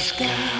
Pascal.